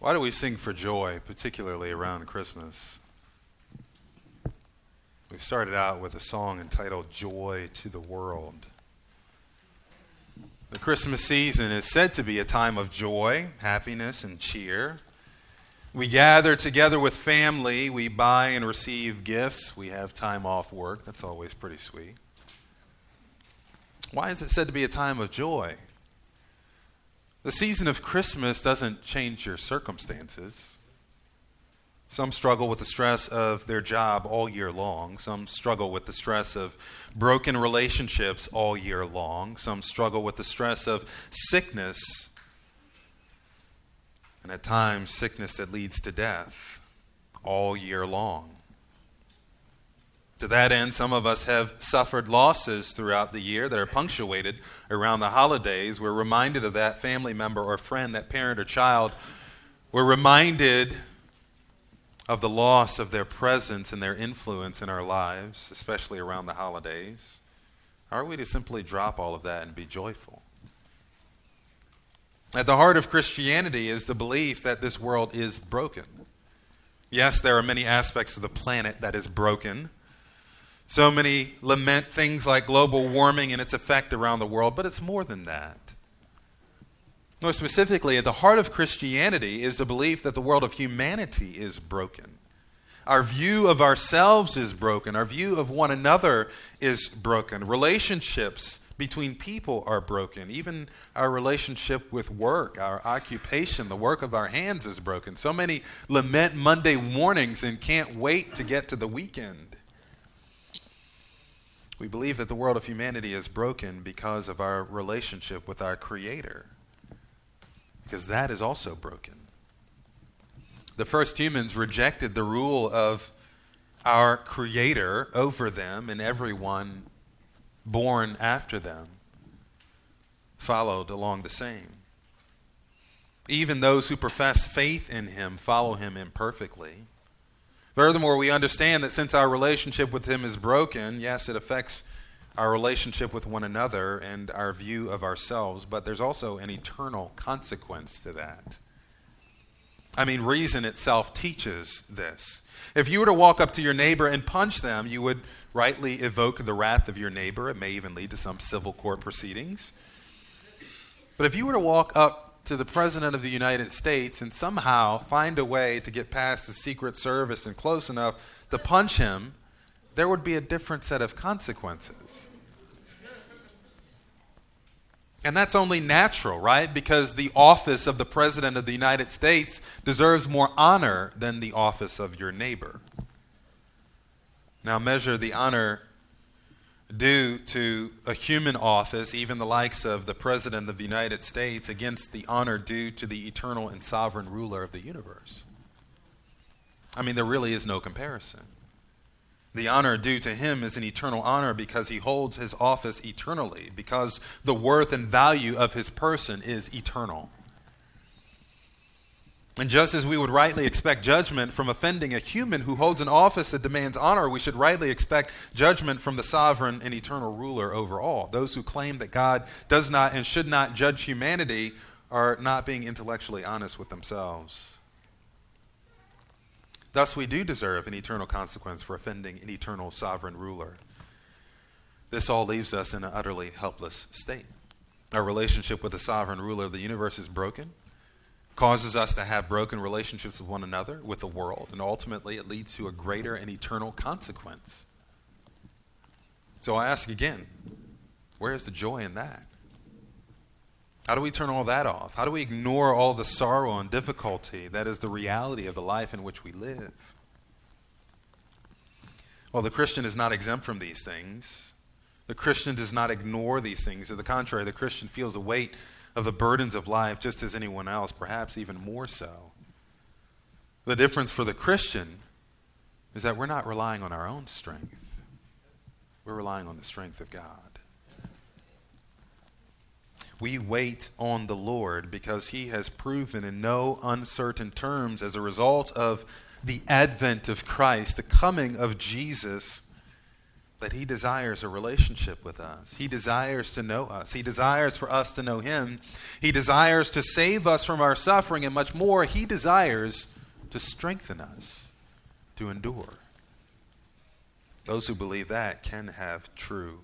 Why do we sing for joy, particularly around Christmas? We started out with a song entitled Joy to the World. The Christmas season is said to be a time of joy, happiness, and cheer. We gather together with family, we buy and receive gifts, we have time off work. That's always pretty sweet. Why is it said to be a time of joy? The season of Christmas doesn't change your circumstances. Some struggle with the stress of their job all year long. Some struggle with the stress of broken relationships all year long. Some struggle with the stress of sickness, and at times, sickness that leads to death all year long. To that end, some of us have suffered losses throughout the year that are punctuated around the holidays. We're reminded of that family member or friend, that parent or child. We're reminded of the loss of their presence and their influence in our lives, especially around the holidays. Are we to simply drop all of that and be joyful? At the heart of Christianity is the belief that this world is broken. Yes, there are many aspects of the planet that is broken. So many lament things like global warming and its effect around the world, but it's more than that. More specifically, at the heart of Christianity is the belief that the world of humanity is broken. Our view of ourselves is broken. Our view of one another is broken. Relationships between people are broken. Even our relationship with work, our occupation, the work of our hands is broken. So many lament Monday mornings and can't wait to get to the weekend. We believe that the world of humanity is broken because of our relationship with our Creator, because that is also broken. The first humans rejected the rule of our Creator over them, and everyone born after them followed along the same. Even those who profess faith in Him follow Him imperfectly. Furthermore, we understand that since our relationship with Him is broken, yes, it affects our relationship with one another and our view of ourselves, but there's also an eternal consequence to that. I mean, reason itself teaches this. If you were to walk up to your neighbor and punch them, you would rightly evoke the wrath of your neighbor. It may even lead to some civil court proceedings. But if you were to walk up to the President of the United States and somehow find a way to get past the Secret Service and close enough to punch him, there would be a different set of consequences. And that's only natural, right? Because the office of the President of the United States deserves more honor than the office of your neighbor. Now, measure the honor due to a human office, even the likes of the President of the United States, against the honor due to the eternal and sovereign ruler of the universe. I mean, there really is no comparison. The honor due to him is an eternal honor because he holds his office eternally, because the worth and value of his person is eternal. And just as we would rightly expect judgment from offending a human who holds an office that demands honor, we should rightly expect judgment from the sovereign and eternal ruler over all. Those who claim that God does not and should not judge humanity are not being intellectually honest with themselves. Thus, we do deserve an eternal consequence for offending an eternal sovereign ruler. This all leaves us in an utterly helpless state. Our relationship with the sovereign ruler of the universe is broken causes us to have broken relationships with one another, with the world, and ultimately it leads to a greater and eternal consequence. So I ask again where is the joy in that? How do we turn all that off? How do we ignore all the sorrow and difficulty that is the reality of the life in which we live? Well, the Christian is not exempt from these things. The Christian does not ignore these things. To the contrary, the Christian feels the weight of the burdens of life just as anyone else, perhaps even more so. The difference for the Christian is that we're not relying on our own strength, we're relying on the strength of God. We wait on the Lord because He has proven in no uncertain terms, as a result of the advent of Christ, the coming of Jesus, that He desires a relationship with us. He desires to know us. He desires for us to know Him. He desires to save us from our suffering, and much more, He desires to strengthen us to endure. Those who believe that can have true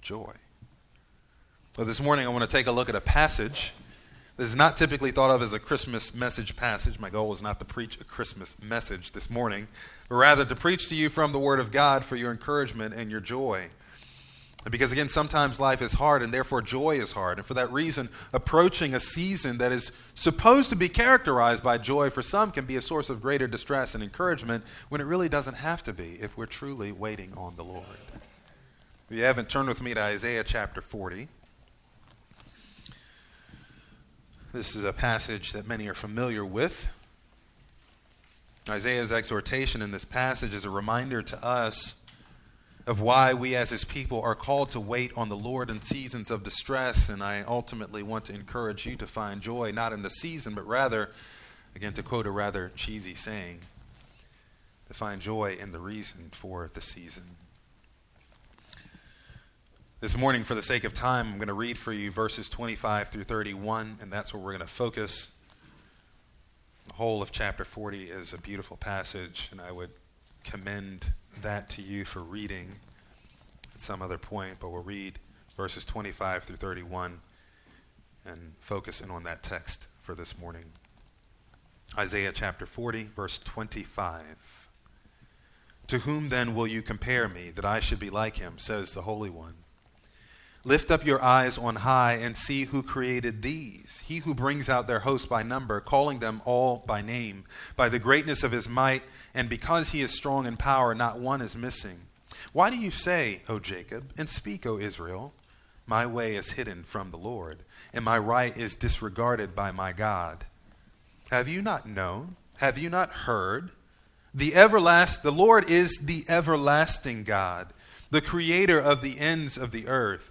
joy. Well, this morning I want to take a look at a passage this is not typically thought of as a Christmas message passage. My goal is not to preach a Christmas message this morning, but rather to preach to you from the Word of God for your encouragement and your joy. Because again, sometimes life is hard and therefore joy is hard. And for that reason, approaching a season that is supposed to be characterized by joy for some can be a source of greater distress and encouragement when it really doesn't have to be if we're truly waiting on the Lord. If you haven't turned with me to Isaiah chapter 40. This is a passage that many are familiar with. Isaiah's exhortation in this passage is a reminder to us of why we as his people are called to wait on the Lord in seasons of distress. And I ultimately want to encourage you to find joy not in the season, but rather, again, to quote a rather cheesy saying, to find joy in the reason for the season. This morning, for the sake of time, I'm going to read for you verses 25 through 31, and that's where we're going to focus. The whole of chapter 40 is a beautiful passage, and I would commend that to you for reading at some other point, but we'll read verses 25 through 31 and focus in on that text for this morning. Isaiah chapter 40, verse 25. To whom then will you compare me, that I should be like him, says the Holy One? Lift up your eyes on high and see who created these. He who brings out their host by number, calling them all by name, by the greatness of his might, and because he is strong in power, not one is missing. Why do you say, O Jacob, and speak, O Israel, My way is hidden from the Lord, and my right is disregarded by my God? Have you not known? Have you not heard? The everlast, the Lord is the everlasting God, the creator of the ends of the earth.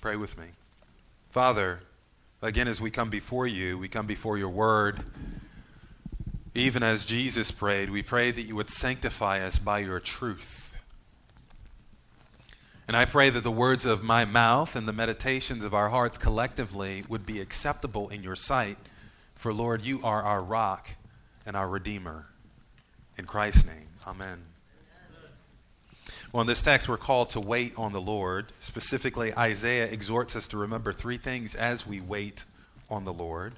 Pray with me. Father, again, as we come before you, we come before your word. Even as Jesus prayed, we pray that you would sanctify us by your truth. And I pray that the words of my mouth and the meditations of our hearts collectively would be acceptable in your sight. For, Lord, you are our rock and our Redeemer. In Christ's name, amen. In this text, we're called to wait on the Lord. Specifically, Isaiah exhorts us to remember three things as we wait on the Lord.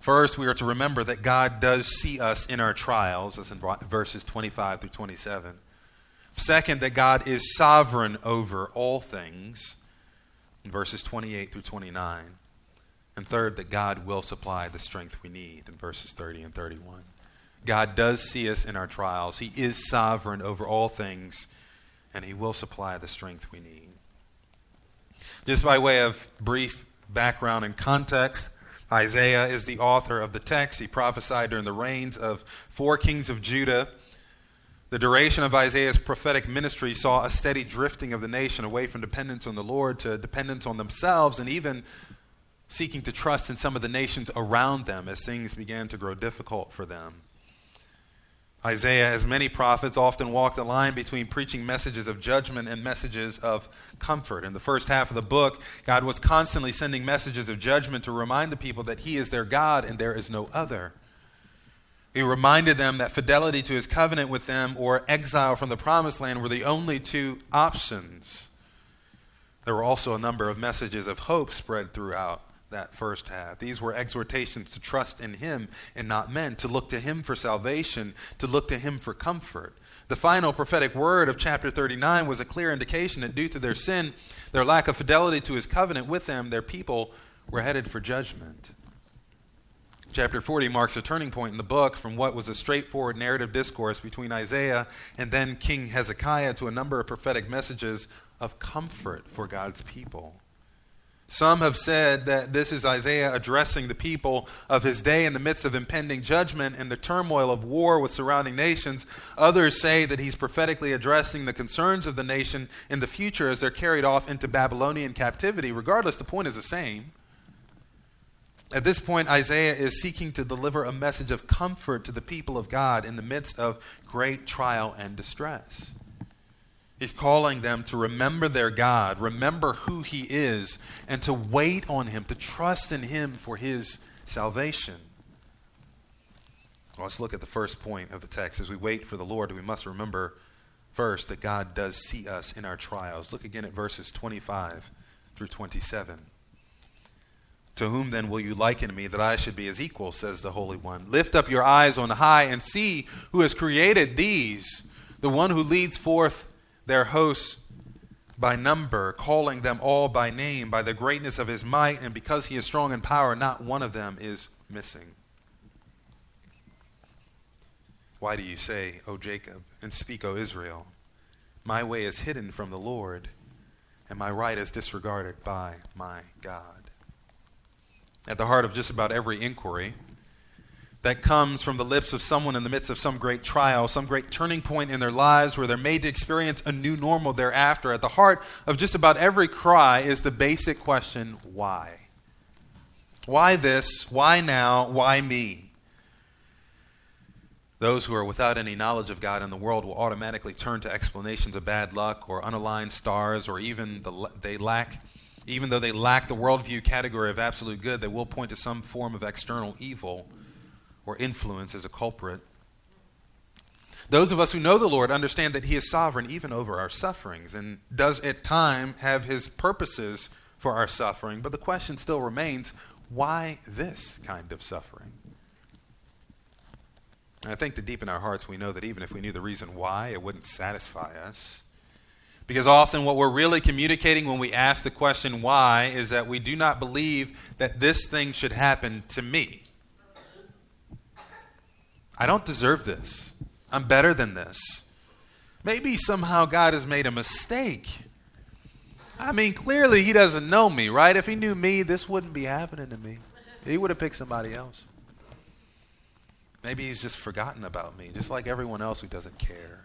First, we are to remember that God does see us in our trials, as in verses 25 through 27. Second, that God is sovereign over all things, in verses 28 through 29. And third, that God will supply the strength we need, in verses 30 and 31. God does see us in our trials. He is sovereign over all things, and He will supply the strength we need. Just by way of brief background and context, Isaiah is the author of the text. He prophesied during the reigns of four kings of Judah. The duration of Isaiah's prophetic ministry saw a steady drifting of the nation away from dependence on the Lord to dependence on themselves and even seeking to trust in some of the nations around them as things began to grow difficult for them. Isaiah, as many prophets, often walked the line between preaching messages of judgment and messages of comfort. In the first half of the book, God was constantly sending messages of judgment to remind the people that He is their God and there is no other. He reminded them that fidelity to His covenant with them or exile from the promised land were the only two options. There were also a number of messages of hope spread throughout that first half. These were exhortations to trust in Him and not men, to look to Him for salvation, to look to Him for comfort. The final prophetic word of chapter 39 was a clear indication that due to their sin, their lack of fidelity to His covenant with them, their people were headed for judgment. Chapter 40 marks a turning point in the book from what was a straightforward narrative discourse between Isaiah and then King Hezekiah to a number of prophetic messages of comfort for God's people. Some have said that this is Isaiah addressing the people of his day in the midst of impending judgment and the turmoil of war with surrounding nations. Others say that he's prophetically addressing the concerns of the nation in the future as they're carried off into Babylonian captivity. Regardless, the point is the same. At this point, Isaiah is seeking to deliver a message of comfort to the people of God in the midst of great trial and distress. He's calling them to remember their God, remember who He is, and to wait on Him, to trust in Him for His salvation. Well, let's look at the first point of the text. As we wait for the Lord, we must remember first that God does see us in our trials. Look again at verses 25 through 27. To whom then will you liken me that I should be as equal, says the Holy One? Lift up your eyes on high and see who has created these, the one who leads forth their hosts by number, calling them all by name, by the greatness of his might, and because he is strong in power, not one of them is missing. Why do you say, O Jacob, and speak, O Israel? My way is hidden from the Lord, and my right is disregarded by my God at the heart of just about every inquiry that comes from the lips of someone in the midst of some great trial, some great turning point in their lives where they're made to experience a new normal thereafter. At the heart of just about every cry is the basic question why? Why this? Why now? Why me? Those who are without any knowledge of God in the world will automatically turn to explanations of bad luck or unaligned stars, or even the, they lack even though they lack the worldview category of absolute good, they will point to some form of external evil or influence as a culprit. Those of us who know the Lord understand that He is sovereign even over our sufferings and does at time have His purposes for our suffering. But the question still remains why this kind of suffering? And I think that deep in our hearts we know that even if we knew the reason why, it wouldn't satisfy us. Because often what we're really communicating when we ask the question why is that we do not believe that this thing should happen to me. I don't deserve this. I'm better than this. Maybe somehow God has made a mistake. I mean, clearly He doesn't know me, right? If He knew me, this wouldn't be happening to me. He would have picked somebody else. Maybe He's just forgotten about me, just like everyone else who doesn't care.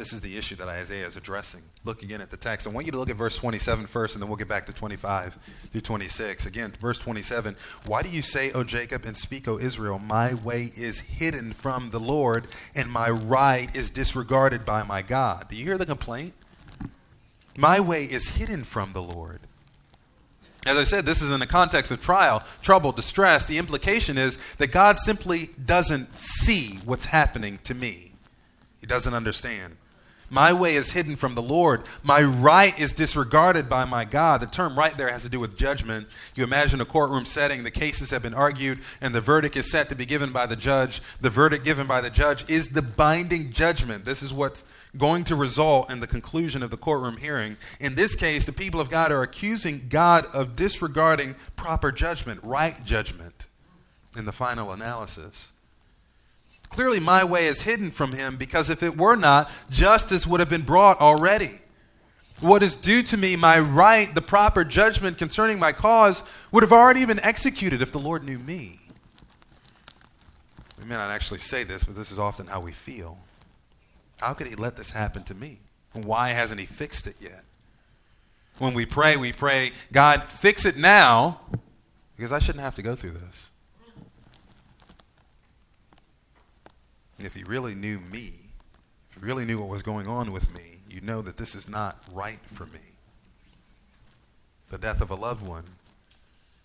This is the issue that Isaiah is addressing. Look again at the text. I want you to look at verse 27 first, and then we'll get back to 25 through 26. Again, verse 27 Why do you say, O Jacob, and speak, O Israel, my way is hidden from the Lord, and my right is disregarded by my God? Do you hear the complaint? My way is hidden from the Lord. As I said, this is in the context of trial, trouble, distress. The implication is that God simply doesn't see what's happening to me. He doesn't understand. My way is hidden from the Lord. My right is disregarded by my God. The term right there has to do with judgment. You imagine a courtroom setting, the cases have been argued, and the verdict is set to be given by the judge. The verdict given by the judge is the binding judgment. This is what's going to result in the conclusion of the courtroom hearing. In this case, the people of God are accusing God of disregarding proper judgment, right judgment, in the final analysis. Clearly, my way is hidden from him because if it were not, justice would have been brought already. What is due to me, my right, the proper judgment concerning my cause, would have already been executed if the Lord knew me. We may not actually say this, but this is often how we feel. How could he let this happen to me? Why hasn't he fixed it yet? When we pray, we pray, God, fix it now, because I shouldn't have to go through this. If you really knew me, if you really knew what was going on with me, you'd know that this is not right for me. The death of a loved one,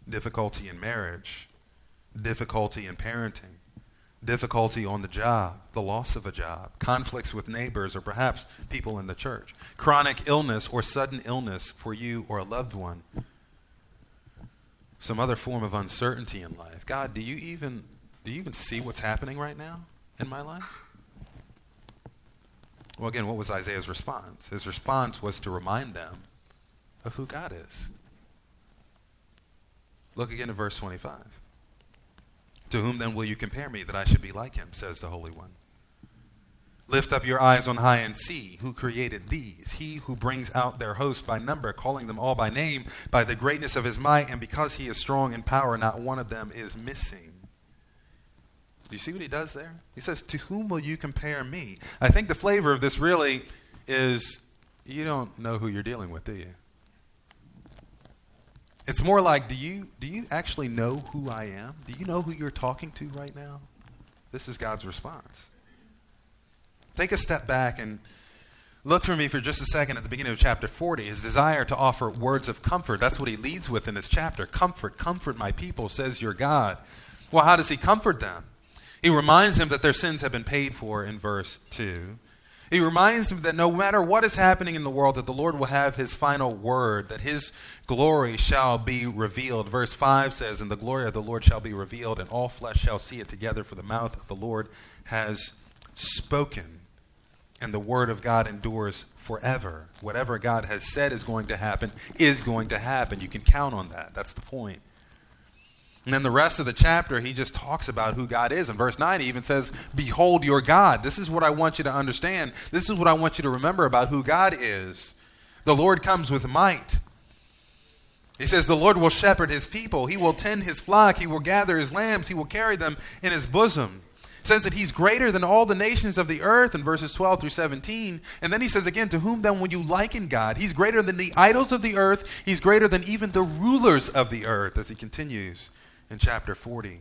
difficulty in marriage, difficulty in parenting, difficulty on the job, the loss of a job, conflicts with neighbors or perhaps people in the church, chronic illness or sudden illness for you or a loved one, some other form of uncertainty in life. God, do you even do you even see what's happening right now? In my life? Well, again, what was Isaiah's response? His response was to remind them of who God is. Look again at verse 25. To whom then will you compare me that I should be like him, says the Holy One? Lift up your eyes on high and see who created these. He who brings out their host by number, calling them all by name, by the greatness of his might, and because he is strong in power, not one of them is missing. You see what he does there? He says, To whom will you compare me? I think the flavor of this really is you don't know who you're dealing with, do you? It's more like, do you, do you actually know who I am? Do you know who you're talking to right now? This is God's response. Take a step back and look for me for just a second at the beginning of chapter 40. His desire to offer words of comfort. That's what he leads with in this chapter. Comfort, comfort my people, says your God. Well, how does he comfort them? He reminds them that their sins have been paid for in verse 2. He reminds them that no matter what is happening in the world, that the Lord will have his final word, that his glory shall be revealed. Verse 5 says, And the glory of the Lord shall be revealed, and all flesh shall see it together, for the mouth of the Lord has spoken and the word of God endures forever. Whatever God has said is going to happen is going to happen. You can count on that. That's the point. And then the rest of the chapter, he just talks about who God is. In verse 9, he even says, Behold your God. This is what I want you to understand. This is what I want you to remember about who God is. The Lord comes with might. He says, The Lord will shepherd his people. He will tend his flock. He will gather his lambs. He will carry them in his bosom says that he's greater than all the nations of the earth in verses 12 through 17. And then he says again, To whom then will you liken God? He's greater than the idols of the earth, he's greater than even the rulers of the earth, as he continues in chapter 40.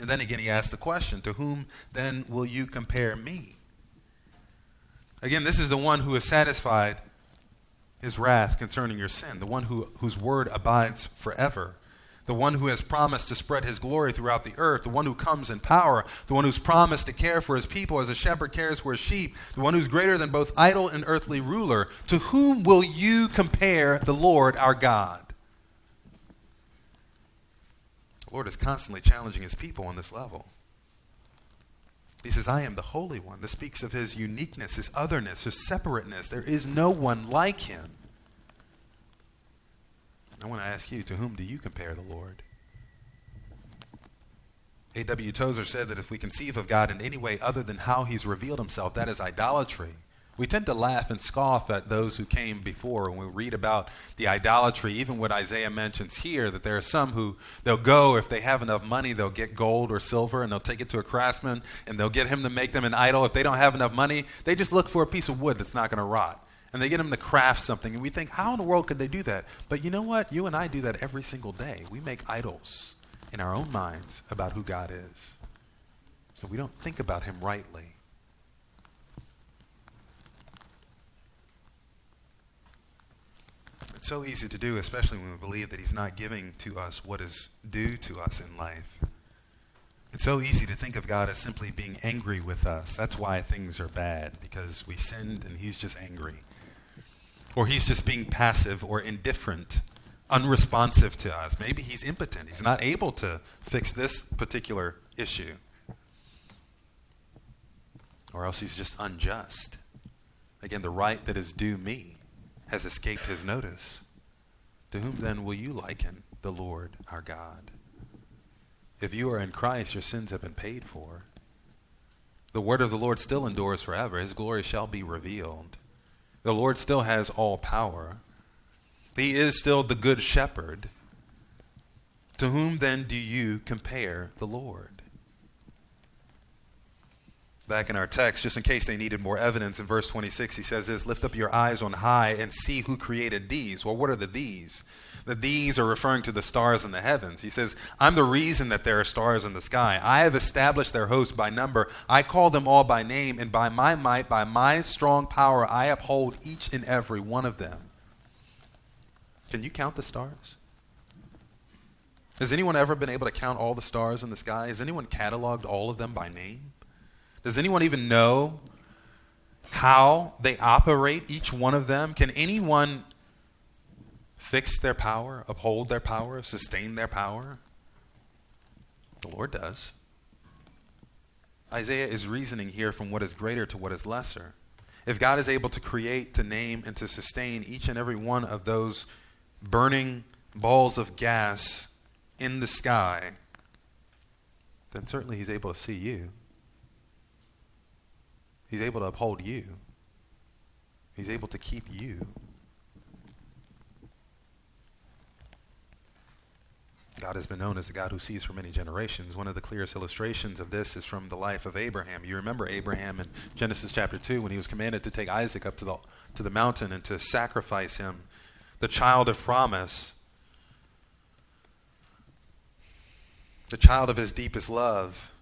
And then again, he asks the question, To whom then will you compare me? Again, this is the one who has satisfied his wrath concerning your sin, the one who, whose word abides forever the one who has promised to spread his glory throughout the earth, the one who comes in power, the one who's promised to care for his people as a shepherd cares for his sheep, the one who's greater than both idol and earthly ruler. To whom will you compare the Lord our God? The Lord is constantly challenging his people on this level. He says, I am the Holy One. This speaks of his uniqueness, his otherness, his separateness. There is no one like him. I want to ask you, to whom do you compare the Lord? A.W. Tozer said that if we conceive of God in any way other than how he's revealed himself, that is idolatry. We tend to laugh and scoff at those who came before when we read about the idolatry, even what Isaiah mentions here, that there are some who they'll go, if they have enough money, they'll get gold or silver and they'll take it to a craftsman and they'll get him to make them an idol. If they don't have enough money, they just look for a piece of wood that's not going to rot and they get them to craft something, and we think, how in the world could they do that? But you know what? You and I do that every single day. We make idols in our own minds about who God is. And we don't think about Him rightly. It's so easy to do, especially when we believe that He's not giving to us what is due to us in life. It's so easy to think of God as simply being angry with us. That's why things are bad, because we sinned and He's just angry or he's just being passive or indifferent, unresponsive to us. Maybe he's impotent. He's not able to fix this particular issue. Or else he's just unjust. Again, the right that is due me has escaped his notice. To whom then will you liken the Lord our God? If you are in Christ, your sins have been paid for. The word of the Lord still endures forever. His glory shall be revealed. The Lord still has all power. He is still the good shepherd. To whom then do you compare the Lord? Back in our text, just in case they needed more evidence, in verse 26, he says this Lift up your eyes on high and see who created these. Well, what are the these? The these are referring to the stars in the heavens. He says, I'm the reason that there are stars in the sky. I have established their host by number. I call them all by name, and by my might, by my strong power, I uphold each and every one of them. Can you count the stars? Has anyone ever been able to count all the stars in the sky? Has anyone cataloged all of them by name? Does anyone even know how they operate, each one of them? Can anyone fix their power, uphold their power, sustain their power? The Lord does. Isaiah is reasoning here from what is greater to what is lesser. If God is able to create, to name, and to sustain each and every one of those burning balls of gas in the sky, then certainly He's able to see you. He's able to uphold you. He's able to keep you. God has been known as the God who sees for many generations. One of the clearest illustrations of this is from the life of Abraham. You remember Abraham in Genesis chapter 2 when he was commanded to take Isaac up to the, to the mountain and to sacrifice him, the child of promise, the child of his deepest love.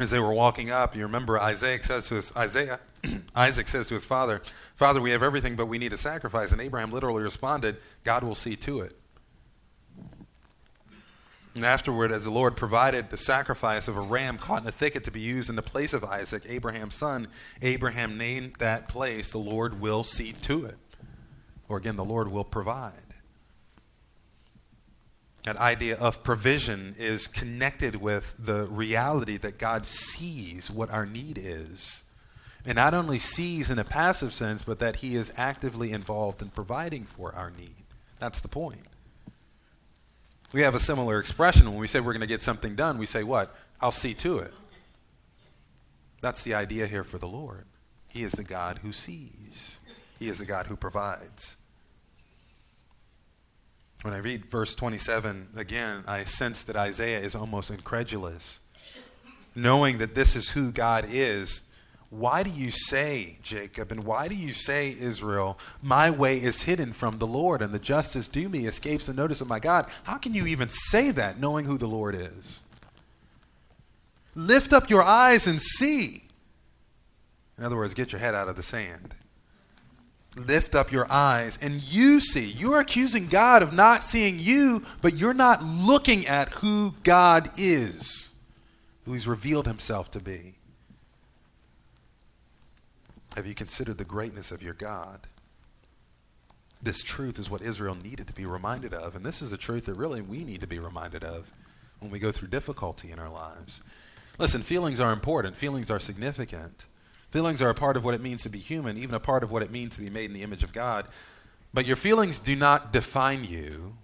As they were walking up, you remember Isaac says to his, Isaiah, Isaac says to his father, Father, we have everything, but we need a sacrifice. And Abraham literally responded, God will see to it. And afterward, as the Lord provided the sacrifice of a ram caught in a thicket to be used in the place of Isaac, Abraham's son, Abraham named that place, the Lord will see to it. Or again, the Lord will provide. That idea of provision is connected with the reality that God sees what our need is. And not only sees in a passive sense, but that He is actively involved in providing for our need. That's the point. We have a similar expression when we say we're going to get something done. We say, What? I'll see to it. That's the idea here for the Lord. He is the God who sees, He is the God who provides. When I read verse 27 again, I sense that Isaiah is almost incredulous. Knowing that this is who God is, why do you say, Jacob, and why do you say, Israel, my way is hidden from the Lord, and the justice due me escapes the notice of my God? How can you even say that, knowing who the Lord is? Lift up your eyes and see. In other words, get your head out of the sand. Lift up your eyes and you see. You're accusing God of not seeing you, but you're not looking at who God is, who He's revealed Himself to be. Have you considered the greatness of your God? This truth is what Israel needed to be reminded of, and this is a truth that really we need to be reminded of when we go through difficulty in our lives. Listen, feelings are important, feelings are significant. Feelings are a part of what it means to be human, even a part of what it means to be made in the image of God. But your feelings do not define you.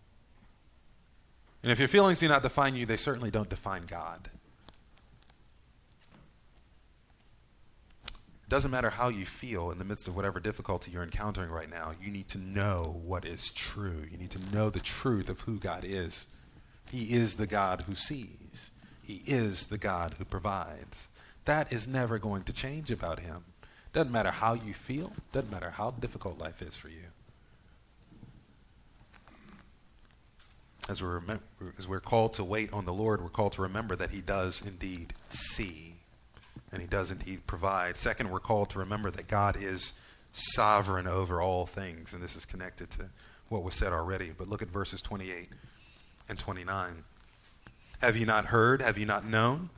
And if your feelings do not define you, they certainly don't define God. It doesn't matter how you feel in the midst of whatever difficulty you're encountering right now, you need to know what is true. You need to know the truth of who God is. He is the God who sees, He is the God who provides. That is never going to change about Him. Doesn't matter how you feel, doesn't matter how difficult life is for you. As we're, as we're called to wait on the Lord, we're called to remember that He does indeed see and he does indeed provide. Second, we're called to remember that God is sovereign over all things, and this is connected to what was said already. But look at verses 28 and 29. Have you not heard? Have you not known?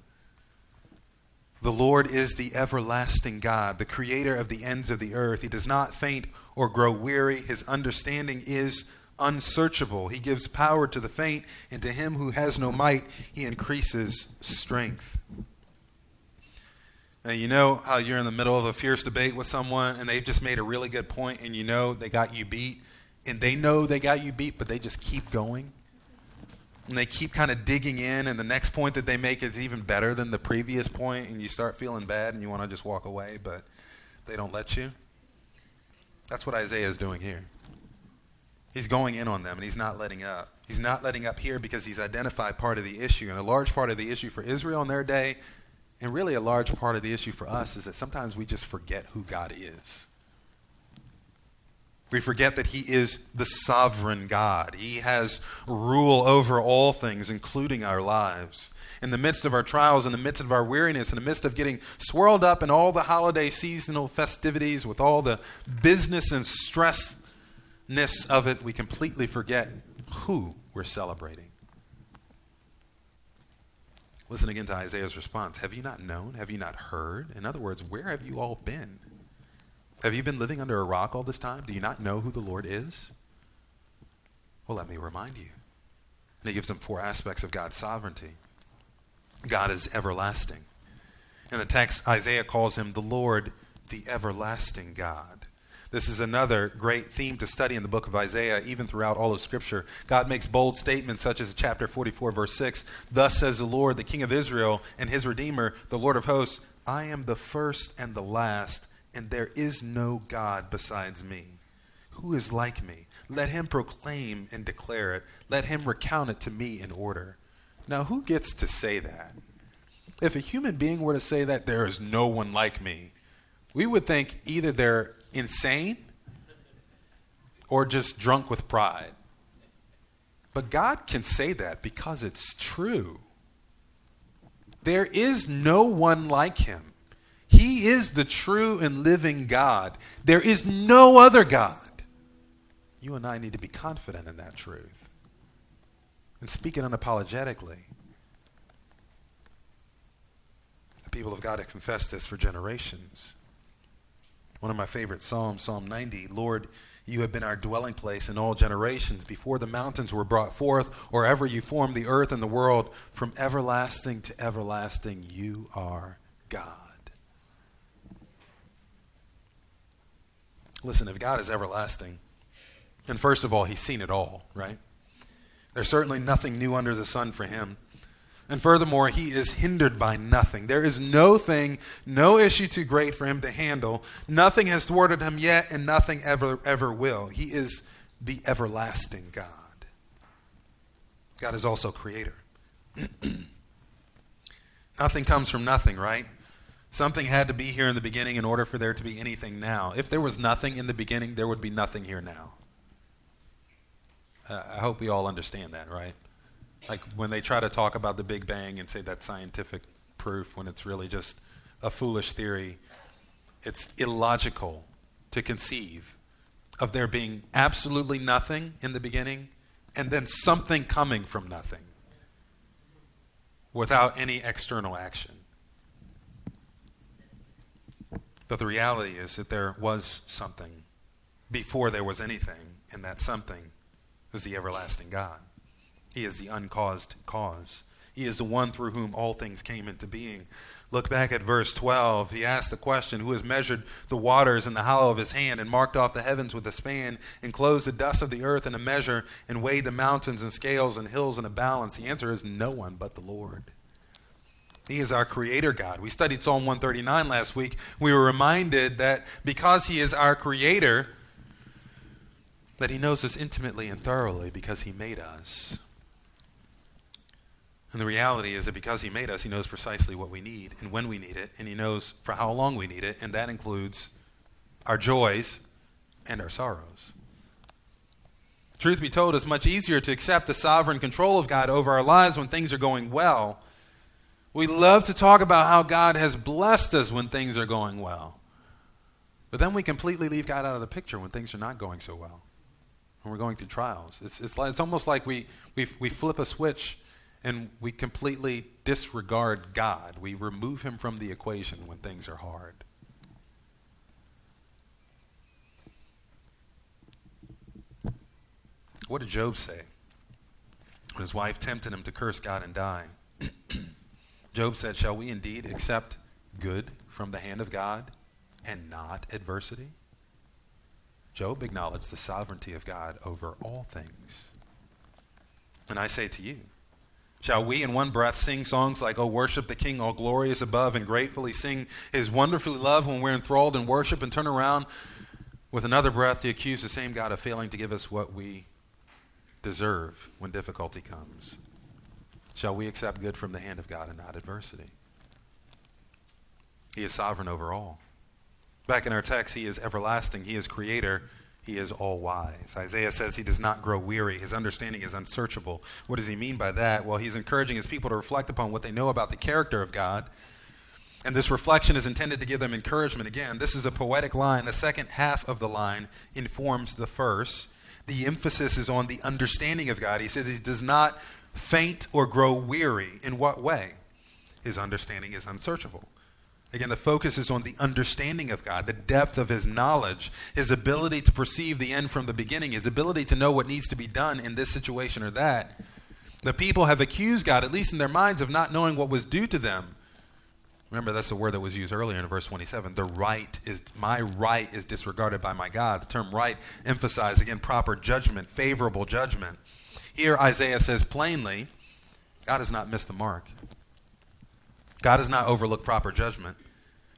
The Lord is the everlasting God, the creator of the ends of the earth. He does not faint or grow weary. His understanding is unsearchable. He gives power to the faint, and to him who has no might, he increases strength. Now, you know how you're in the middle of a fierce debate with someone and they've just made a really good point and you know they got you beat and they know they got you beat, but they just keep going? And they keep kind of digging in, and the next point that they make is even better than the previous point, and you start feeling bad and you want to just walk away, but they don't let you. That's what Isaiah is doing here. He's going in on them, and he's not letting up. He's not letting up here because he's identified part of the issue. And a large part of the issue for Israel in their day and really, a large part of the issue for us is that sometimes we just forget who God is. We forget that He is the sovereign God. He has rule over all things, including our lives. In the midst of our trials, in the midst of our weariness, in the midst of getting swirled up in all the holiday seasonal festivities, with all the business and stressness of it, we completely forget who we're celebrating. Listen again to Isaiah's response. Have you not known? Have you not heard? In other words, where have you all been? Have you been living under a rock all this time? Do you not know who the Lord is? Well, let me remind you. And he gives them four aspects of God's sovereignty. God is everlasting. In the text, Isaiah calls him the Lord, the everlasting God. This is another great theme to study in the book of Isaiah, even throughout all of Scripture. God makes bold statements, such as chapter 44, verse 6 Thus says the Lord, the King of Israel, and his Redeemer, the Lord of hosts I am the first and the last, and there is no God besides me. Who is like me? Let him proclaim and declare it. Let him recount it to me in order. Now, who gets to say that? If a human being were to say that, there is no one like me, we would think either they're insane or just drunk with pride. But God can say that because it's true. There is no one like him. He is the true and living God. There is no other God. You and I need to be confident in that truth and speak it unapologetically. The people of God have confessed this for generations. One of my favorite Psalms, Psalm 90 Lord, you have been our dwelling place in all generations, before the mountains were brought forth, or ever you formed the earth and the world. From everlasting to everlasting, you are God. Listen, if God is everlasting, and first of all, He's seen it all, right? There's certainly nothing new under the sun for Him. And furthermore, he is hindered by nothing. There is no thing, no issue too great for him to handle. Nothing has thwarted him yet, and nothing ever, ever will. He is the everlasting God. God is also creator. nothing comes from nothing, right? Something had to be here in the beginning in order for there to be anything now. If there was nothing in the beginning, there would be nothing here now. Uh, I hope we all understand that, right? Like when they try to talk about the Big Bang and say that's scientific proof when it's really just a foolish theory, it's illogical to conceive of there being absolutely nothing in the beginning and then something coming from nothing without any external action. But the reality is that there was something before there was anything, and that something was the everlasting God. He is the uncaused cause. He is the one through whom all things came into being. Look back at verse 12. He asked the question Who has measured the waters in the hollow of his hand, and marked off the heavens with a span, and closed the dust of the earth in a measure, and weighed the mountains and scales and hills in a balance? The answer is no one but the Lord. He is our creator God. We studied Psalm 139 last week. We were reminded that because He is our creator, that He knows us intimately and thoroughly because He made us. And the reality is that because He made us, He knows precisely what we need and when we need it, and He knows for how long we need it, and that includes our joys and our sorrows. Truth be told, it's much easier to accept the sovereign control of God over our lives when things are going well. We love to talk about how God has blessed us when things are going well. But then we completely leave God out of the picture when things are not going so well, when we're going through trials. It's, it's, like, it's almost like we, we, we flip a switch and we completely disregard God. We remove him from the equation when things are hard. What did Job say when his wife tempted him to curse God and die? Job said, Shall we indeed accept good from the hand of God and not adversity? Job acknowledged the sovereignty of God over all things. And I say to you, Shall we in one breath sing songs like, Oh, worship the King, all glorious above, and gratefully sing his wonderfully love when we're enthralled in worship, and turn around with another breath to accuse the same God of failing to give us what we deserve when difficulty comes? Shall we accept good from the hand of God and not adversity? He is sovereign over all. Back in our text, He is everlasting, He is creator. He is all wise. Isaiah says he does not grow weary. His understanding is unsearchable. What does he mean by that? Well, he's encouraging his people to reflect upon what they know about the character of God. And this reflection is intended to give them encouragement. Again, this is a poetic line. The second half of the line informs the first. The emphasis is on the understanding of God. He says he does not faint or grow weary. In what way? His understanding is unsearchable. Again, the focus is on the understanding of God, the depth of his knowledge, his ability to perceive the end from the beginning, his ability to know what needs to be done in this situation or that. The people have accused God, at least in their minds, of not knowing what was due to them Remember, that's the word that was used earlier in verse 27. The right is, my right is disregarded by my God. The term right emphasizes, again, proper judgment, favorable judgment. Here, Isaiah says plainly, God has not missed the mark. God has not overlooked proper judgment.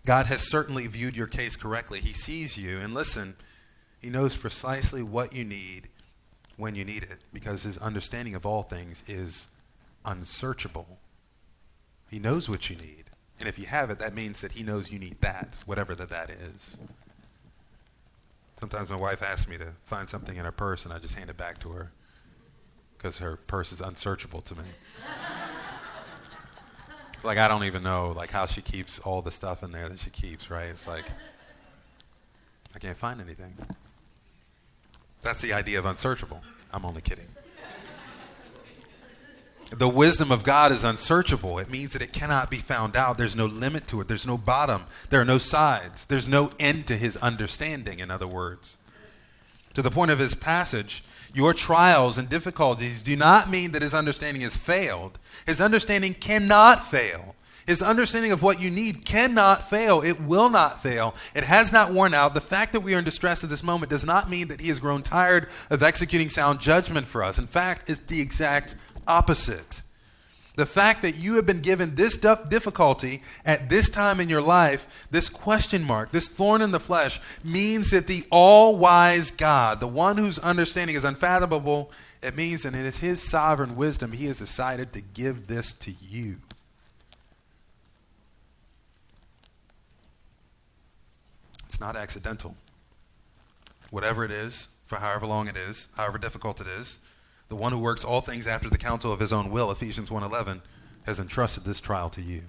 God has certainly viewed your case correctly. He sees you, and listen, He knows precisely what you need when you need it because His understanding of all things is unsearchable. He knows what you need. And if you have it, that means that he knows you need that, whatever that that is. Sometimes my wife asks me to find something in her purse, and I just hand it back to her because her purse is unsearchable to me. like I don't even know like how she keeps all the stuff in there that she keeps. Right? It's like I can't find anything. That's the idea of unsearchable. I'm only kidding. The wisdom of God is unsearchable. It means that it cannot be found out. There's no limit to it. There's no bottom. There are no sides. There's no end to his understanding, in other words. To the point of his passage, your trials and difficulties do not mean that his understanding has failed. His understanding cannot fail. His understanding of what you need cannot fail. It will not fail. It has not worn out. The fact that we are in distress at this moment does not mean that he has grown tired of executing sound judgment for us. In fact, it's the exact opposite. The fact that you have been given this difficulty at this time in your life, this question mark, this thorn in the flesh, means that the all wise God, the one whose understanding is unfathomable, it means that in his sovereign wisdom, he has decided to give this to you. It's not accidental. Whatever it is, for however long it is, however difficult it is, the one who works all things after the counsel of his own will, Ephesians 1:11, has entrusted this trial to you.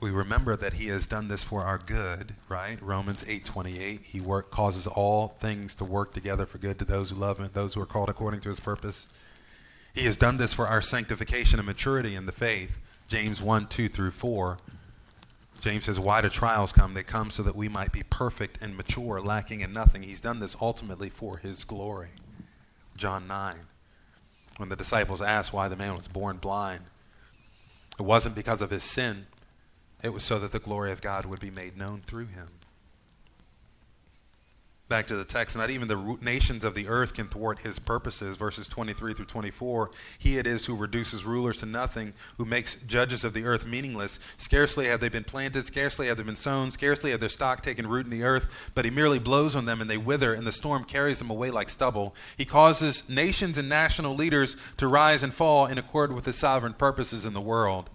We remember that he has done this for our good, right? Romans 8:28, he work causes all things to work together for good to those who love him, those who are called according to his purpose. He has done this for our sanctification and maturity in the faith. James 1, 2 through 4. James says, Why do trials come? They come so that we might be perfect and mature, lacking in nothing. He's done this ultimately for his glory. John 9. When the disciples asked why the man was born blind, it wasn't because of his sin, it was so that the glory of God would be made known through him. Back to the text, not even the nations of the earth can thwart his purposes. Verses 23 through 24. He it is who reduces rulers to nothing, who makes judges of the earth meaningless. Scarcely have they been planted, scarcely have they been sown, scarcely have their stock taken root in the earth, but he merely blows on them and they wither, and the storm carries them away like stubble. He causes nations and national leaders to rise and fall in accord with his sovereign purposes in the world.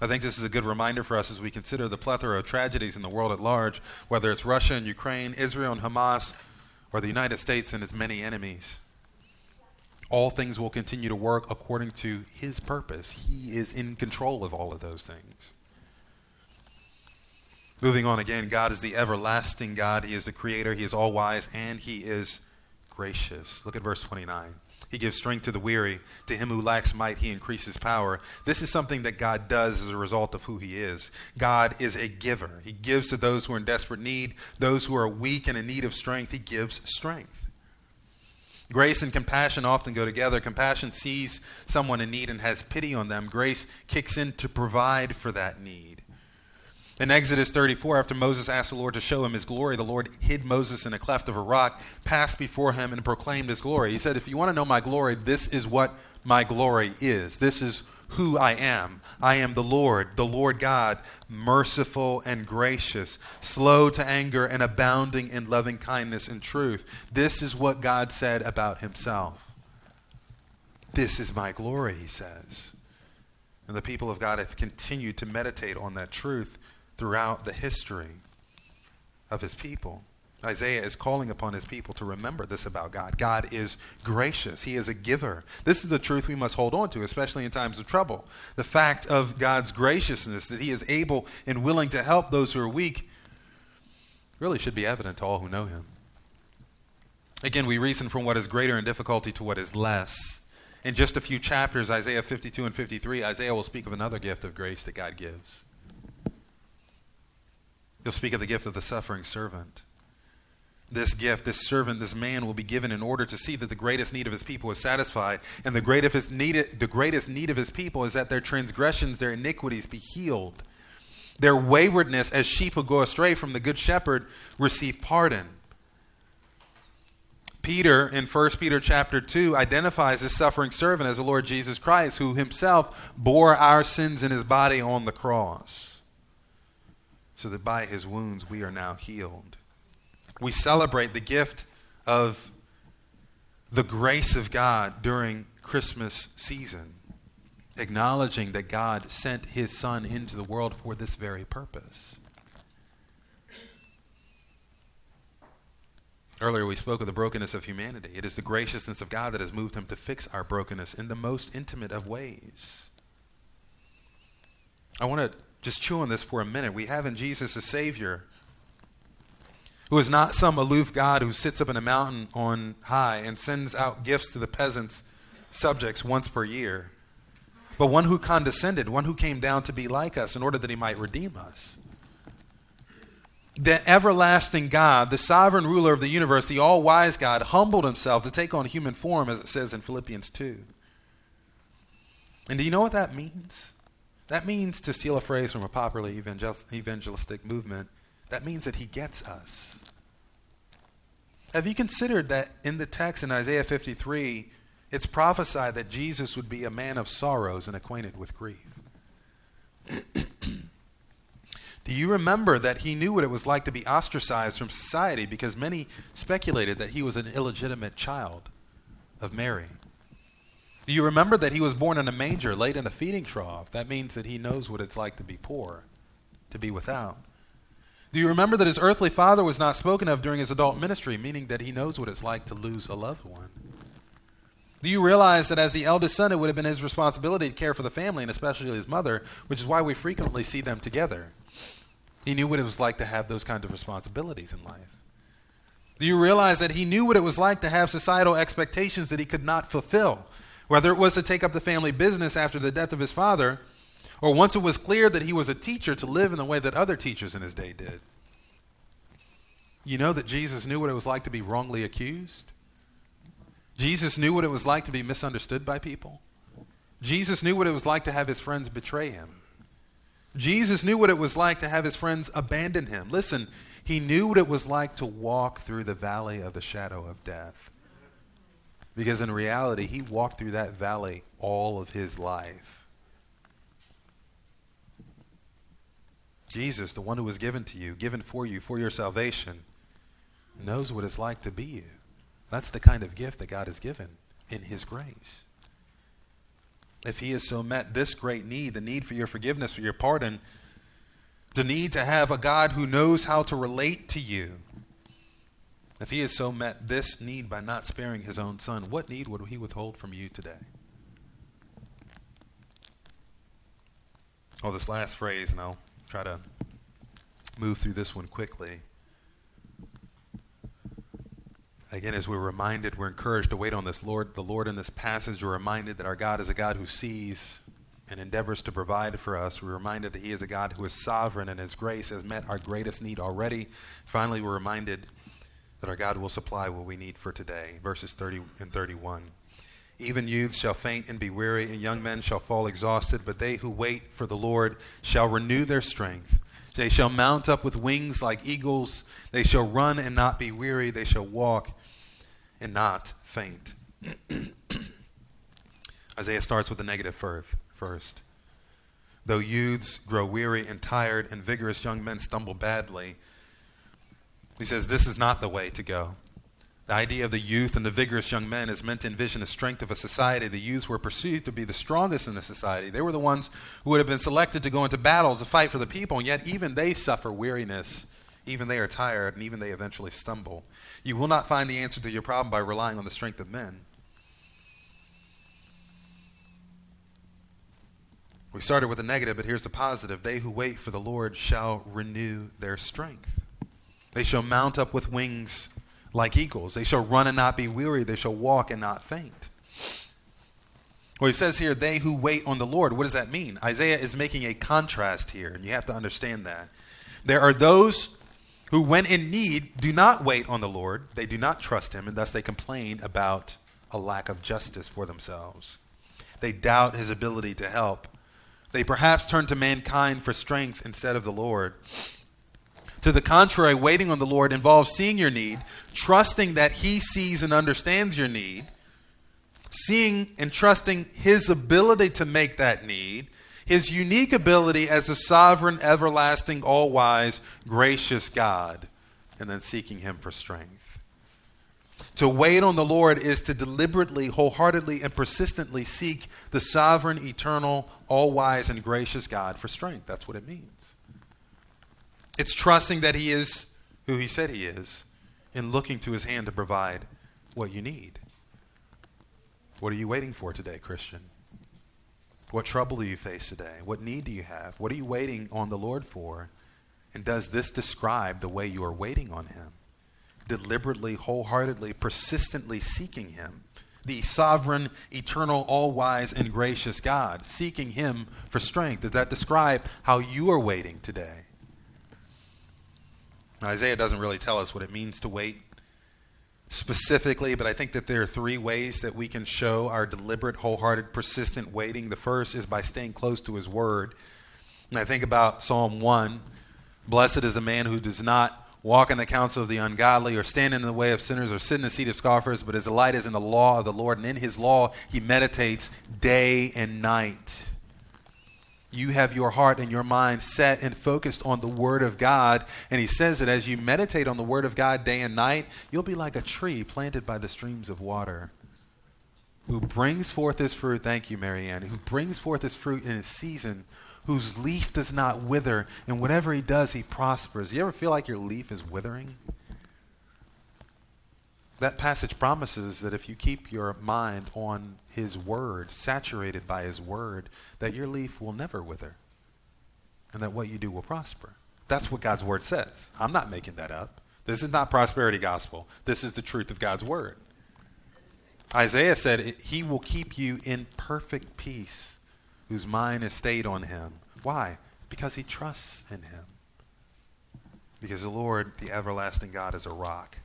I think this is a good reminder for us as we consider the plethora of tragedies in the world at large, whether it's Russia and Ukraine, Israel and Hamas, or the United States and its many enemies. All things will continue to work according to His purpose. He is in control of all of those things. Moving on again, God is the everlasting God. He is the creator, He is all wise, and He is gracious. Look at verse 29. He gives strength to the weary. To him who lacks might, he increases power. This is something that God does as a result of who he is. God is a giver. He gives to those who are in desperate need, those who are weak and in need of strength, he gives strength. Grace and compassion often go together. Compassion sees someone in need and has pity on them. Grace kicks in to provide for that need. In Exodus 34, after Moses asked the Lord to show him his glory, the Lord hid Moses in a cleft of a rock, passed before him, and proclaimed his glory. He said, If you want to know my glory, this is what my glory is. This is who I am. I am the Lord, the Lord God, merciful and gracious, slow to anger and abounding in loving kindness and truth. This is what God said about himself. This is my glory, he says. And the people of God have continued to meditate on that truth throughout the history of his people. Isaiah is calling upon his people to remember this about God. God is gracious. He is a giver. This is the truth we must hold on to, especially in times of trouble. The fact of God's graciousness, that he is able and willing to help those who are weak, really should be evident to all who know him. Again, we reason from what is greater in difficulty to what is less. In just a few chapters, Isaiah 52 and 53, Isaiah will speak of another gift of grace that God gives. He'll speak of the gift of the suffering servant. this gift, this servant, this man will be given in order to see that the greatest need of his people is satisfied. And the greatest need, the greatest need of his people is that their transgressions, their iniquities be healed. Their waywardness as sheep who go astray from the good shepherd receive pardon. Peter in 1 Peter chapter 2 identifies his suffering servant as the Lord Jesus Christ, who himself bore our sins in his body on the cross, so that by his wounds we are now healed. We celebrate the gift of the grace of God during Christmas season, acknowledging that God sent his Son into the world for this very purpose. Earlier, we spoke of the brokenness of humanity. It is the graciousness of God that has moved him to fix our brokenness in the most intimate of ways. I want to just chew on this for a minute. We have in Jesus a Savior who is not some aloof God who sits up in a mountain on high and sends out gifts to the peasants' subjects once per year, but one who condescended, one who came down to be like us in order that he might redeem us the everlasting God, the sovereign ruler of the universe, the all wise God, humbled himself to take on human form, as it says in Philippians 2. And do you know what that means? That means, to steal a phrase from a popular evangelistic movement, that means that he gets us. Have you considered that in the text in Isaiah 53, it's prophesied that Jesus would be a man of sorrows and acquainted with grief? Do you remember that he knew what it was like to be ostracized from society because many speculated that he was an illegitimate child of Mary? Do you remember that he was born in a manger, laid in a feeding trough? That means that he knows what it's like to be poor, to be without. Do you remember that his earthly father was not spoken of during his adult ministry, meaning that he knows what it's like to lose a loved one? Do you realize that as the eldest son, it would have been his responsibility to care for the family and especially his mother, which is why we frequently see them together? He knew what it was like to have those kinds of responsibilities in life. Do you realize that he knew what it was like to have societal expectations that he could not fulfill? Whether it was to take up the family business after the death of his father, or once it was clear that he was a teacher to live in the way that other teachers in his day did. You know that Jesus knew what it was like to be wrongly accused? Jesus knew what it was like to be misunderstood by people. Jesus knew what it was like to have his friends betray him. Jesus knew what it was like to have his friends abandon him. Listen, he knew what it was like to walk through the valley of the shadow of death. Because in reality, he walked through that valley all of his life. Jesus, the one who was given to you, given for you, for your salvation, knows what it's like to be you. That's the kind of gift that God has given in his grace if he has so met this great need, the need for your forgiveness, for your pardon, the need to have a God who knows how to relate to you, if he has so met this need by not sparing his own son, what need would he withhold from you today? Oh, this last phrase, and I'll try to move through this one quickly. Again, as we're reminded, we're encouraged to wait on this Lord. The Lord in this passage, we're reminded that our God is a God who sees and endeavors to provide for us. We're reminded that He is a God who is sovereign and His grace has met our greatest need already. Finally, we're reminded that our God will supply what we need for today. Verses 30 and 31. Even youths shall faint and be weary, and young men shall fall exhausted, but they who wait for the Lord shall renew their strength. They shall mount up with wings like eagles. They shall run and not be weary. They shall walk and not faint. Isaiah starts with the negative first. Though youths grow weary and tired, and vigorous young men stumble badly, he says, This is not the way to go. The idea of the youth and the vigorous young men is meant to envision the strength of a society. The youths were perceived to be the strongest in the society. They were the ones who would have been selected to go into battle to fight for the people, and yet even they suffer weariness. Even they are tired, and even they eventually stumble. You will not find the answer to your problem by relying on the strength of men. We started with a negative, but here's the positive. They who wait for the Lord shall renew their strength. They shall mount up with wings like eagles. They shall run and not be weary. They shall walk and not faint. Well, he says here, they who wait on the Lord. What does that mean? Isaiah is making a contrast here, and you have to understand that. There are those who, when in need, do not wait on the Lord. They do not trust him, and thus they complain about a lack of justice for themselves. They doubt his ability to help. They perhaps turn to mankind for strength instead of the Lord. To the contrary, waiting on the Lord involves seeing your need, trusting that he sees and understands your need, seeing and trusting his ability to make that need, his unique ability as a sovereign, everlasting, all wise, gracious God, and then seeking Him for strength. To wait on the Lord is to deliberately, wholeheartedly, and persistently seek the sovereign, eternal, all wise, and gracious God for strength. That's what it means. It's trusting that He is who He said He is and looking to His hand to provide what you need. What are you waiting for today, Christian? What trouble do you face today? What need do you have? What are you waiting on the Lord for? And does this describe the way you are waiting on Him? Deliberately, wholeheartedly, persistently seeking Him, the sovereign, eternal, all wise, and gracious God, seeking Him for strength. Does that describe how you are waiting today? Isaiah doesn't really tell us what it means to wait specifically, but I think that there are three ways that we can show our deliberate, wholehearted, persistent waiting. The first is by staying close to His Word. And I think about Psalm 1 Blessed is the man who does not walk in the counsel of the ungodly, or stand in the way of sinners, or sit in the seat of scoffers, but his delight is in the law of the Lord, and in His law he meditates day and night you have your heart and your mind set and focused on the Word of God. And he says that as you meditate on the Word of God day and night, you'll be like a tree planted by the streams of water who brings forth his fruit. Thank you, Marianne. Who brings forth his fruit in his season, whose leaf does not wither, and whatever he does, he prospers. You ever feel like your leaf is withering? That passage promises that if you keep your mind on His Word, saturated by His Word, that your leaf will never wither and that what you do will prosper. That's what God's Word says. I'm not making that up. This is not prosperity gospel. This is the truth of God's Word. Isaiah said, He will keep you in perfect peace, whose mind is stayed on Him. Why? Because He trusts in Him. Because the Lord, the everlasting God, is a rock.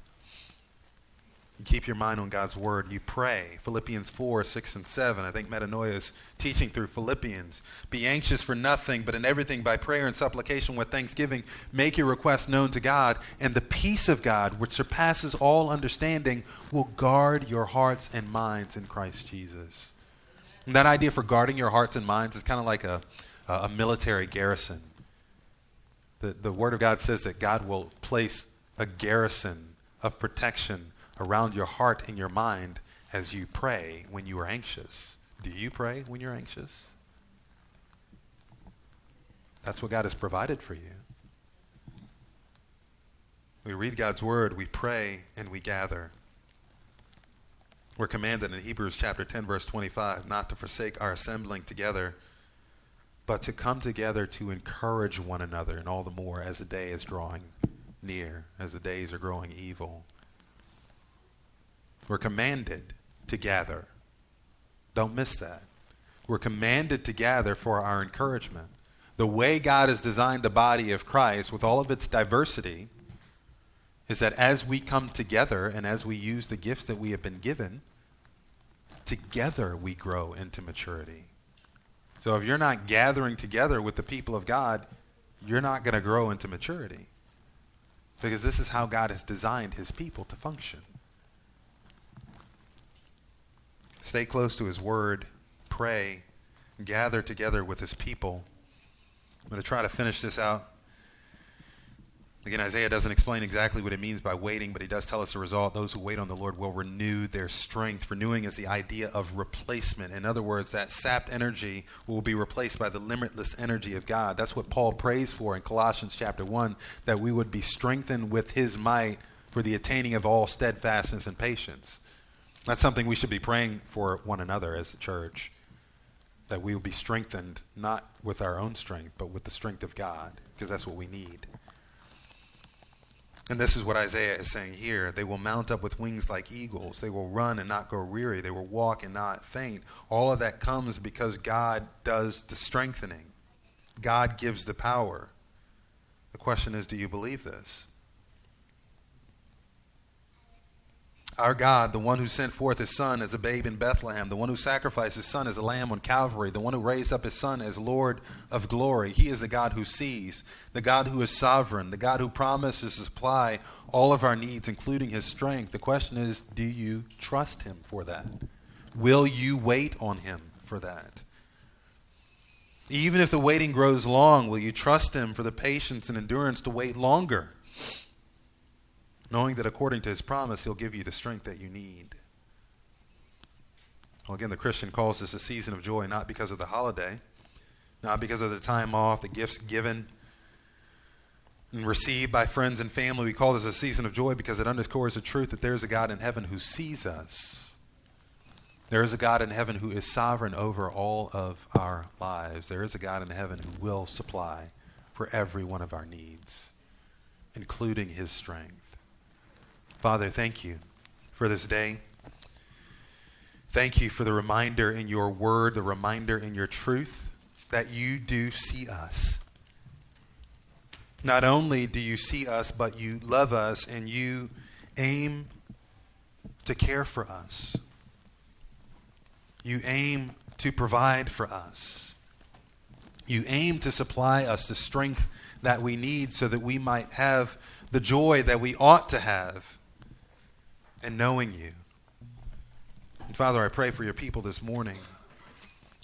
You keep your mind on God's word. You pray. Philippians 4, 6, and 7. I think Metanoia is teaching through Philippians. Be anxious for nothing, but in everything by prayer and supplication with thanksgiving, make your requests known to God, and the peace of God, which surpasses all understanding, will guard your hearts and minds in Christ Jesus. And that idea for guarding your hearts and minds is kind of like a, a military garrison. The, the Word of God says that God will place a garrison of protection around your heart and your mind as you pray when you are anxious. Do you pray when you're anxious? That's what God has provided for you. We read God's word, we pray, and we gather. We're commanded in Hebrews chapter 10 verse 25 not to forsake our assembling together, but to come together to encourage one another and all the more as the day is drawing near, as the days are growing evil. We're commanded to gather. Don't miss that. We're commanded to gather for our encouragement. The way God has designed the body of Christ with all of its diversity is that as we come together and as we use the gifts that we have been given, together we grow into maturity. So if you're not gathering together with the people of God, you're not going to grow into maturity. Because this is how God has designed his people to function. Stay close to His Word, pray, gather together with His people. I'm going to try to finish this out. Again, Isaiah doesn't explain exactly what it means by waiting, but he does tell us the result. Those who wait on the Lord will renew their strength. Renewing is the idea of replacement. In other words, that sapped energy will be replaced by the limitless energy of God. That's what Paul prays for in Colossians chapter 1, that we would be strengthened with his might for the attaining of all steadfastness and patience. That's something we should be praying for one another as a church. That we will be strengthened not with our own strength, but with the strength of God, because that's what we need. And this is what Isaiah is saying here. They will mount up with wings like eagles. They will run and not grow weary. They will walk and not faint. All of that comes because God does the strengthening, God gives the power. The question is do you believe this? Our God, the one who sent forth his son as a babe in Bethlehem, the one who sacrificed his son as a lamb on Calvary, the one who raised up his son as Lord of glory. He is the God who sees, the God who is sovereign, the God who promises to supply all of our needs, including his strength. The question is do you trust him for that? Will you wait on him for that? Even if the waiting grows long, will you trust him for the patience and endurance to wait longer? Knowing that according to his promise, he'll give you the strength that you need. Well, again, the Christian calls this a season of joy, not because of the holiday, not because of the time off, the gifts given and received by friends and family. We call this a season of joy because it underscores the truth that there is a God in heaven who sees us. There is a God in heaven who is sovereign over all of our lives. There is a God in heaven who will supply for every one of our needs, including his strength. Father, thank you for this day. Thank you for the reminder in your word, the reminder in your truth that you do see us. Not only do you see us, but you love us and you aim to care for us. You aim to provide for us. You aim to supply us the strength that we need so that we might have the joy that we ought to have and knowing you. And Father, I pray for your people this morning.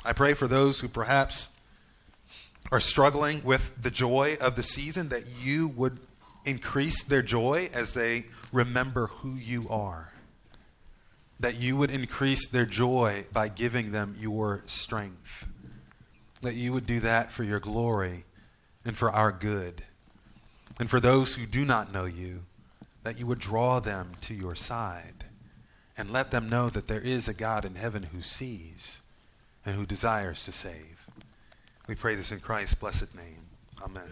I pray for those who perhaps are struggling with the joy of the season, that you would increase their joy as they remember who you are. That you would increase their joy by giving them your strength. That you would do that for your glory and for our good. And for those who do not know you, that you would draw them to your side and let them know that there is a God in heaven who sees and who desires to save. We pray this in Christ's blessed name. Amen.